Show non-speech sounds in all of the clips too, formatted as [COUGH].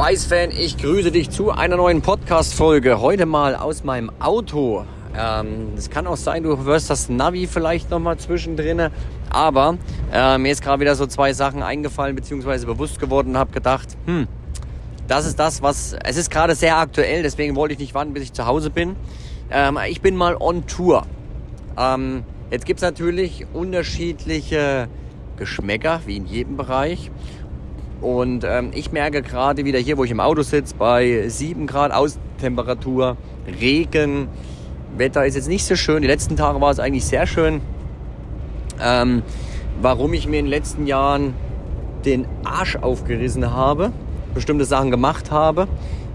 Schweißfan, ich grüße dich zu einer neuen Podcast-Folge. Heute mal aus meinem Auto. Ähm, es kann auch sein, du hörst das Navi vielleicht nochmal zwischendrin. Aber äh, mir ist gerade wieder so zwei Sachen eingefallen, beziehungsweise bewusst geworden und habe gedacht, hm, das ist das, was. Es ist gerade sehr aktuell, deswegen wollte ich nicht warten, bis ich zu Hause bin. Ähm, ich bin mal on Tour. Ähm, jetzt gibt es natürlich unterschiedliche Geschmäcker, wie in jedem Bereich. Und ähm, ich merke gerade wieder hier, wo ich im Auto sitze, bei 7 Grad Außentemperatur, Regen, Wetter ist jetzt nicht so schön. Die letzten Tage war es eigentlich sehr schön. Ähm, warum ich mir in den letzten Jahren den Arsch aufgerissen habe, bestimmte Sachen gemacht habe,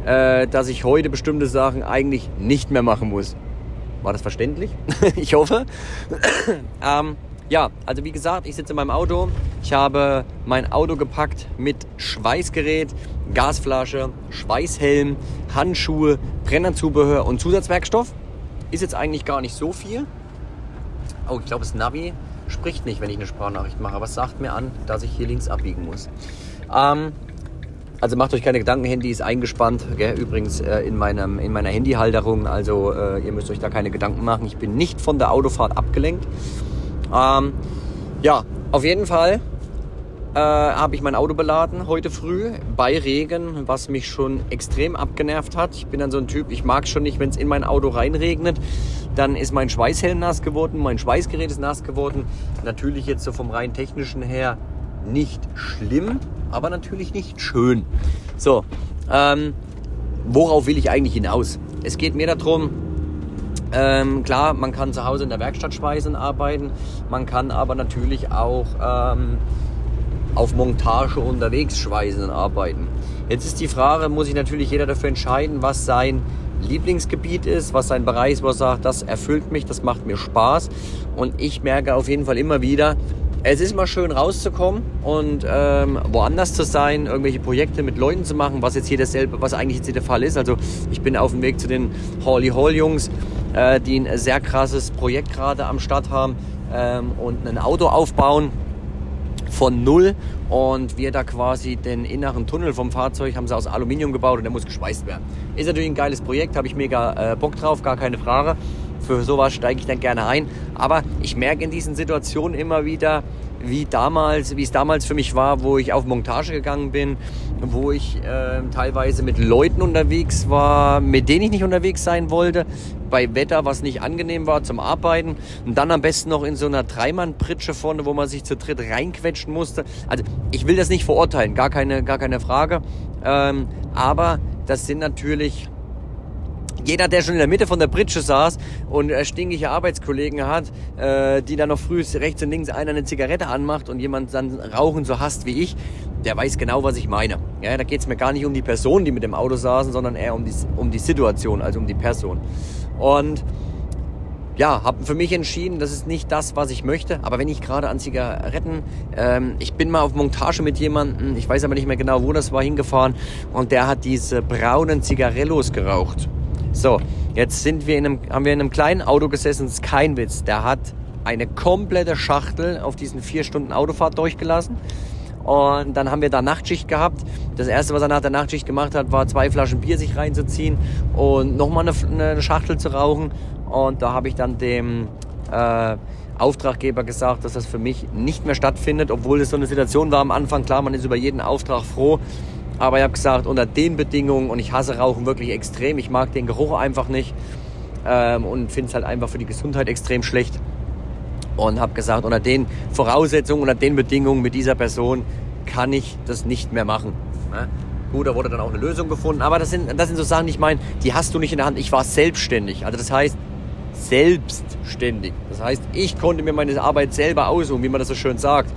äh, dass ich heute bestimmte Sachen eigentlich nicht mehr machen muss. War das verständlich? [LAUGHS] ich hoffe. ähm, ja, also wie gesagt, ich sitze in meinem Auto. Ich habe mein Auto gepackt mit Schweißgerät, Gasflasche, Schweißhelm, Handschuhe, Brennerzubehör und Zusatzwerkstoff. Ist jetzt eigentlich gar nicht so viel. Oh, ich glaube, das Navi spricht nicht, wenn ich eine Sprachnachricht mache, aber es sagt mir an, dass ich hier links abbiegen muss. Ähm, also macht euch keine Gedanken, Handy ist eingespannt, gell? übrigens äh, in, meinem, in meiner Handyhalterung, also äh, ihr müsst euch da keine Gedanken machen. Ich bin nicht von der Autofahrt abgelenkt. Ähm, ja, auf jeden Fall äh, habe ich mein Auto beladen heute früh bei Regen, was mich schon extrem abgenervt hat. Ich bin dann so ein Typ, ich mag schon nicht, wenn es in mein Auto reinregnet. Dann ist mein Schweißhelm nass geworden, mein Schweißgerät ist nass geworden. Natürlich jetzt so vom rein technischen her nicht schlimm, aber natürlich nicht schön. So, ähm, worauf will ich eigentlich hinaus? Es geht mir darum, ähm, klar, man kann zu Hause in der Werkstatt schweißen arbeiten, man kann aber natürlich auch ähm, auf Montage unterwegs schweißen arbeiten. Jetzt ist die Frage, muss sich natürlich jeder dafür entscheiden, was sein Lieblingsgebiet ist, was sein Bereich ist, wo er sagt, das erfüllt mich, das macht mir Spaß. Und ich merke auf jeden Fall immer wieder, es ist mal schön rauszukommen und ähm, woanders zu sein, irgendwelche Projekte mit Leuten zu machen, was jetzt hier dasselbe, was eigentlich jetzt hier der Fall ist. Also ich bin auf dem Weg zu den Hawley Hall Jungs, äh, die ein sehr krasses Projekt gerade am Start haben ähm, und ein Auto aufbauen von null und wir da quasi den inneren Tunnel vom Fahrzeug haben sie aus Aluminium gebaut und der muss geschweißt werden. Ist natürlich ein geiles Projekt, habe ich mega äh, Bock drauf, gar keine Frage. Für sowas steige ich dann gerne ein. Aber ich merke in diesen Situationen immer wieder, wie damals, wie es damals für mich war, wo ich auf Montage gegangen bin, wo ich äh, teilweise mit Leuten unterwegs war, mit denen ich nicht unterwegs sein wollte, bei Wetter, was nicht angenehm war zum Arbeiten und dann am besten noch in so einer Dreimann-Pritsche vorne, wo man sich zu dritt reinquetschen musste. Also ich will das nicht verurteilen, gar keine, gar keine Frage. Ähm, aber das sind natürlich jeder, der schon in der Mitte von der Pritsche saß und äh, stinkige Arbeitskollegen hat, äh, die dann noch früh rechts und links einer eine Zigarette anmacht und jemand dann Rauchen so hasst wie ich, der weiß genau, was ich meine. Ja, da geht es mir gar nicht um die Person, die mit dem Auto saßen, sondern eher um die, um die Situation, also um die Person. Und ja, habe für mich entschieden, das ist nicht das, was ich möchte. Aber wenn ich gerade an Zigaretten, ähm, ich bin mal auf Montage mit jemandem, ich weiß aber nicht mehr genau, wo das war, hingefahren und der hat diese braunen Zigarellos geraucht. So, jetzt sind wir in einem, haben wir in einem kleinen Auto gesessen, das ist kein Witz. Der hat eine komplette Schachtel auf diesen vier Stunden Autofahrt durchgelassen. Und dann haben wir da Nachtschicht gehabt. Das erste, was er nach der Nachtschicht gemacht hat, war zwei Flaschen Bier sich reinzuziehen und nochmal eine, eine Schachtel zu rauchen. Und da habe ich dann dem äh, Auftraggeber gesagt, dass das für mich nicht mehr stattfindet, obwohl es so eine Situation war am Anfang. Klar, man ist über jeden Auftrag froh. Aber ich habe gesagt, unter den Bedingungen, und ich hasse Rauchen wirklich extrem, ich mag den Geruch einfach nicht ähm, und finde es halt einfach für die Gesundheit extrem schlecht. Und habe gesagt, unter den Voraussetzungen, unter den Bedingungen mit dieser Person kann ich das nicht mehr machen. Ne? Gut, da wurde dann auch eine Lösung gefunden. Aber das sind, das sind so Sachen, die ich meine, die hast du nicht in der Hand. Ich war selbstständig. Also das heißt, selbstständig. Das heißt, ich konnte mir meine Arbeit selber aussuchen, wie man das so schön sagt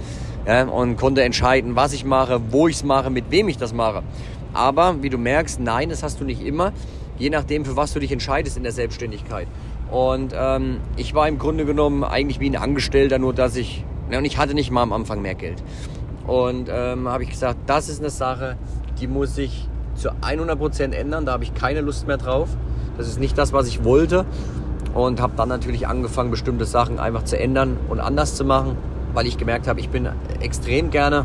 ja, und konnte entscheiden, was ich mache, wo ich es mache, mit wem ich das mache. Aber wie du merkst, nein, das hast du nicht immer, je nachdem, für was du dich entscheidest in der Selbstständigkeit. Und ähm, ich war im Grunde genommen eigentlich wie ein Angestellter, nur dass ich, ja, und ich hatte nicht mal am Anfang mehr Geld. Und ähm, habe ich gesagt, das ist eine Sache, die muss ich zu 100% ändern, da habe ich keine Lust mehr drauf. Das ist nicht das, was ich wollte. Und habe dann natürlich angefangen, bestimmte Sachen einfach zu ändern und anders zu machen weil ich gemerkt habe, ich bin extrem gerne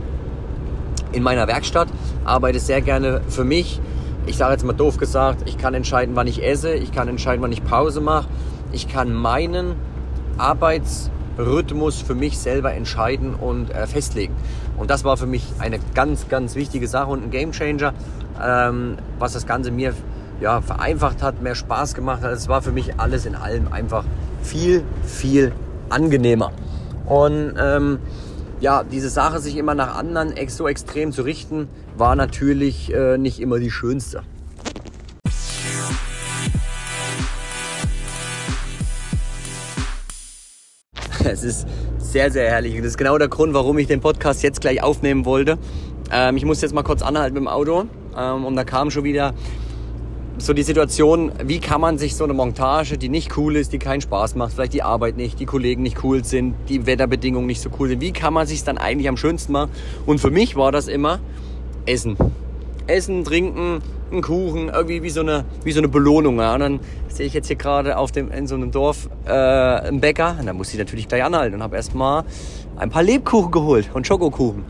in meiner Werkstatt, arbeite sehr gerne für mich. Ich sage jetzt mal doof gesagt, ich kann entscheiden, wann ich esse, ich kann entscheiden, wann ich Pause mache. Ich kann meinen Arbeitsrhythmus für mich selber entscheiden und äh, festlegen. Und das war für mich eine ganz, ganz wichtige Sache und ein Gamechanger, ähm, was das Ganze mir ja, vereinfacht hat, mehr Spaß gemacht hat. Es war für mich alles in allem einfach viel, viel angenehmer. Und ähm, ja, diese Sache, sich immer nach anderen so extrem zu richten, war natürlich äh, nicht immer die schönste. [LAUGHS] Es ist sehr, sehr herrlich. Und das ist genau der Grund, warum ich den Podcast jetzt gleich aufnehmen wollte. Ähm, ich muss jetzt mal kurz anhalten mit dem Auto. Ähm, und da kam schon wieder so die Situation, wie kann man sich so eine Montage, die nicht cool ist, die keinen Spaß macht, vielleicht die Arbeit nicht, die Kollegen nicht cool sind, die Wetterbedingungen nicht so cool sind, wie kann man sich dann eigentlich am schönsten machen? Und für mich war das immer Essen. Essen, trinken, einen Kuchen, irgendwie wie so eine, wie so eine Belohnung. Ja. Und dann sehe ich jetzt hier gerade auf dem, in so einem Dorf äh, einen Bäcker. Und da muss ich natürlich gleich anhalten und habe erstmal ein paar Lebkuchen geholt und Schokokuchen.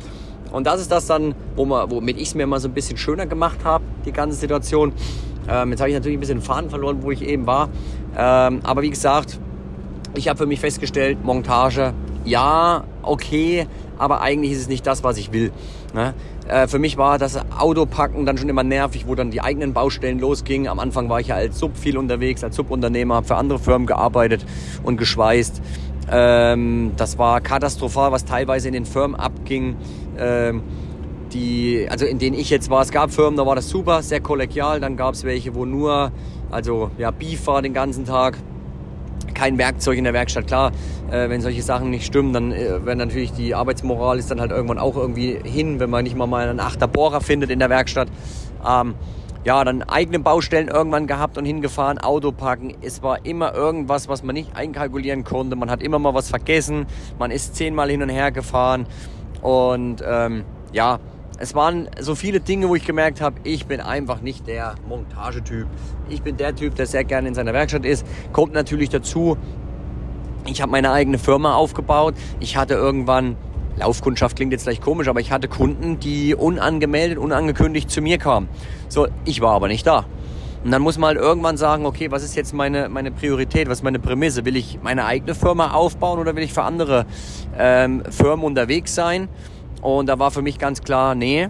Und das ist das dann, wo man, womit ich es mir mal so ein bisschen schöner gemacht habe, die ganze Situation. Ähm, jetzt habe ich natürlich ein bisschen Faden verloren, wo ich eben war. Ähm, aber wie gesagt, ich habe für mich festgestellt, Montage, ja, okay, aber eigentlich ist es nicht das, was ich will. Ne? Äh, für mich war das Autopacken dann schon immer nervig, wo dann die eigenen Baustellen losgingen. Am Anfang war ich ja als Sub viel unterwegs, als Subunternehmer, habe für andere Firmen gearbeitet und geschweißt. Ähm, das war katastrophal, was teilweise in den Firmen abging. Ähm, die, also in denen ich jetzt war, es gab Firmen, da war das super, sehr kollegial. Dann gab es welche, wo nur, also ja, Beef war den ganzen Tag. Kein Werkzeug in der Werkstatt. Klar, äh, wenn solche Sachen nicht stimmen, dann äh, wenn natürlich die Arbeitsmoral ist dann halt irgendwann auch irgendwie hin, wenn man nicht mal mal einen achter Bohrer findet in der Werkstatt. Ähm, ja, dann eigene Baustellen irgendwann gehabt und hingefahren, Auto parken. Es war immer irgendwas, was man nicht einkalkulieren konnte. Man hat immer mal was vergessen. Man ist zehnmal hin und her gefahren. Und ähm, ja, es waren so viele Dinge, wo ich gemerkt habe, ich bin einfach nicht der Montagetyp. Ich bin der Typ, der sehr gerne in seiner Werkstatt ist. Kommt natürlich dazu, ich habe meine eigene Firma aufgebaut. Ich hatte irgendwann, Laufkundschaft klingt jetzt vielleicht komisch, aber ich hatte Kunden, die unangemeldet, unangekündigt zu mir kamen. So, ich war aber nicht da. Und dann muss man halt irgendwann sagen, okay, was ist jetzt meine, meine Priorität, was ist meine Prämisse? Will ich meine eigene Firma aufbauen oder will ich für andere ähm, Firmen unterwegs sein? Und da war für mich ganz klar, nee,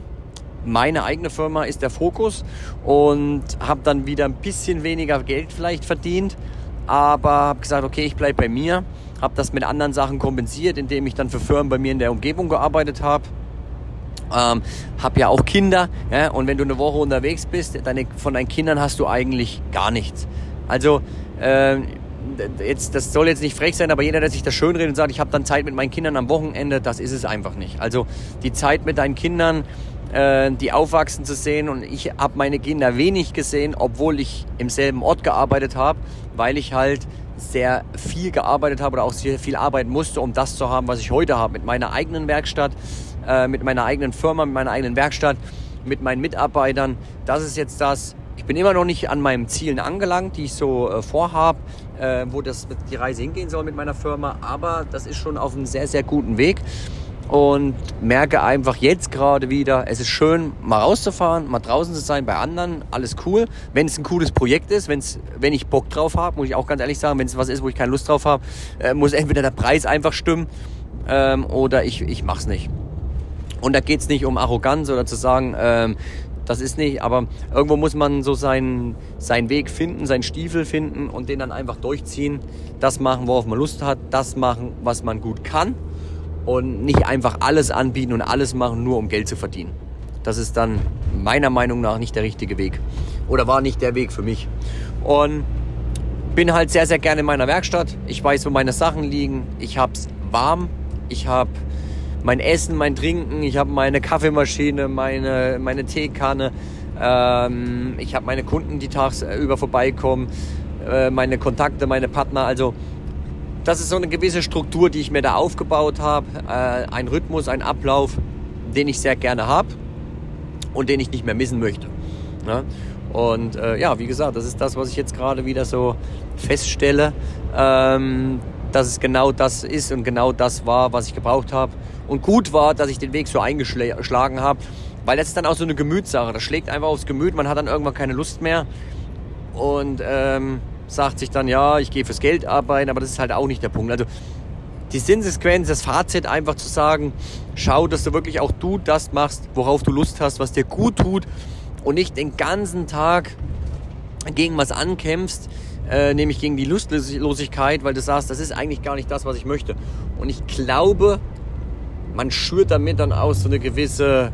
meine eigene Firma ist der Fokus und habe dann wieder ein bisschen weniger Geld vielleicht verdient, aber habe gesagt, okay, ich bleibe bei mir, habe das mit anderen Sachen kompensiert, indem ich dann für Firmen bei mir in der Umgebung gearbeitet habe. Ähm, habe ja auch Kinder ja, und wenn du eine Woche unterwegs bist, deine, von deinen Kindern hast du eigentlich gar nichts. Also äh, jetzt, das soll jetzt nicht frech sein, aber jeder, der sich das schön redet und sagt, ich habe dann Zeit mit meinen Kindern am Wochenende, das ist es einfach nicht. Also die Zeit mit deinen Kindern, äh, die aufwachsen zu sehen und ich habe meine Kinder wenig gesehen, obwohl ich im selben Ort gearbeitet habe, weil ich halt sehr viel gearbeitet habe oder auch sehr viel arbeiten musste, um das zu haben, was ich heute habe, mit meiner eigenen Werkstatt, äh, mit meiner eigenen Firma, mit meiner eigenen Werkstatt, mit meinen Mitarbeitern. Das ist jetzt das, ich bin immer noch nicht an meinen Zielen angelangt, die ich so äh, vorhabe, äh, wo das, die Reise hingehen soll mit meiner Firma. Aber das ist schon auf einem sehr, sehr guten Weg. Und merke einfach jetzt gerade wieder, es ist schön, mal rauszufahren, mal draußen zu sein bei anderen, alles cool. Wenn es ein cooles Projekt ist, wenn's, wenn ich Bock drauf habe, muss ich auch ganz ehrlich sagen, wenn es was ist, wo ich keine Lust drauf habe, äh, muss entweder der Preis einfach stimmen ähm, oder ich, ich mache es nicht. Und da geht es nicht um Arroganz oder zu sagen, ähm, das ist nicht, aber irgendwo muss man so seinen, seinen Weg finden, seinen Stiefel finden und den dann einfach durchziehen. Das machen, worauf man Lust hat, das machen, was man gut kann und nicht einfach alles anbieten und alles machen, nur um Geld zu verdienen. Das ist dann meiner Meinung nach nicht der richtige Weg oder war nicht der Weg für mich. Und bin halt sehr, sehr gerne in meiner Werkstatt. Ich weiß, wo meine Sachen liegen. Ich hab's warm. Ich habe mein Essen, mein Trinken, ich habe meine Kaffeemaschine, meine, meine Teekanne, ähm, ich habe meine Kunden, die tagsüber vorbeikommen, äh, meine Kontakte, meine Partner. Also das ist so eine gewisse Struktur, die ich mir da aufgebaut habe. Äh, ein Rhythmus, ein Ablauf, den ich sehr gerne habe und den ich nicht mehr missen möchte. Ne? Und äh, ja, wie gesagt, das ist das, was ich jetzt gerade wieder so feststelle. Ähm, dass es genau das ist und genau das war, was ich gebraucht habe. Und gut war, dass ich den Weg so eingeschlagen habe, weil das ist dann auch so eine Gemütssache. Das schlägt einfach aufs Gemüt, man hat dann irgendwann keine Lust mehr und ähm, sagt sich dann, ja, ich gehe fürs Geld arbeiten, aber das ist halt auch nicht der Punkt. Also die Sinnsequenz, das Fazit einfach zu sagen, schau, dass du wirklich auch du das machst, worauf du Lust hast, was dir gut tut und nicht den ganzen Tag gegen was ankämpfst, äh, nämlich gegen die Lustlosigkeit, weil du sagst, das ist eigentlich gar nicht das, was ich möchte. Und ich glaube, man schürt damit dann aus so eine gewisse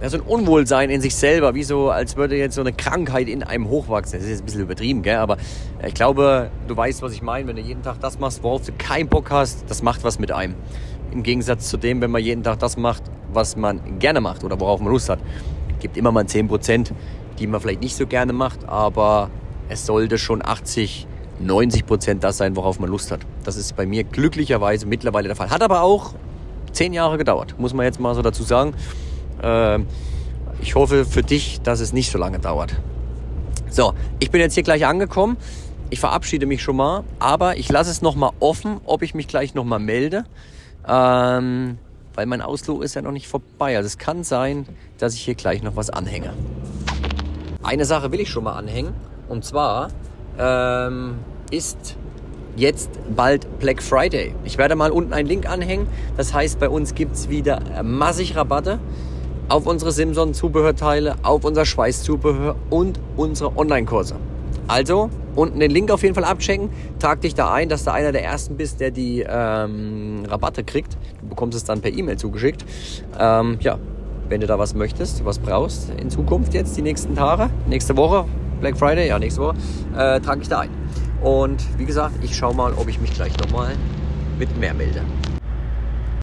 ja, so ein Unwohlsein in sich selber, wie so, als würde jetzt so eine Krankheit in einem hochwachsen. Das ist jetzt ein bisschen übertrieben, gell? aber ich glaube, du weißt, was ich meine. Wenn du jeden Tag das machst, worauf du keinen Bock hast, das macht was mit einem. Im Gegensatz zu dem, wenn man jeden Tag das macht, was man gerne macht oder worauf man Lust hat. Gibt immer mal 10%, die man vielleicht nicht so gerne macht, aber es sollte schon 80, 90% das sein, worauf man Lust hat. Das ist bei mir glücklicherweise mittlerweile der Fall. Hat aber auch zehn Jahre gedauert, muss man jetzt mal so dazu sagen. Ähm, ich hoffe für dich, dass es nicht so lange dauert. So, ich bin jetzt hier gleich angekommen. Ich verabschiede mich schon mal, aber ich lasse es nochmal offen, ob ich mich gleich nochmal melde. Ähm, weil mein Ausflug ist ja noch nicht vorbei. Also es kann sein, dass ich hier gleich noch was anhänge. Eine Sache will ich schon mal anhängen. Und zwar ähm, ist jetzt bald Black Friday. Ich werde mal unten einen Link anhängen. Das heißt, bei uns gibt es wieder massig Rabatte auf unsere Simson-Zubehörteile, auf unser Schweißzubehör und unsere Online-Kurse. Also unten den Link auf jeden Fall abchecken, trag dich da ein, dass du einer der ersten bist, der die ähm, Rabatte kriegt. Du bekommst es dann per E-Mail zugeschickt. Ähm, ja, wenn du da was möchtest, was brauchst in Zukunft jetzt, die nächsten Tage, nächste Woche, Black Friday, ja, nächste Woche, äh, trage ich da ein. Und wie gesagt, ich schaue mal, ob ich mich gleich nochmal mit mehr melde.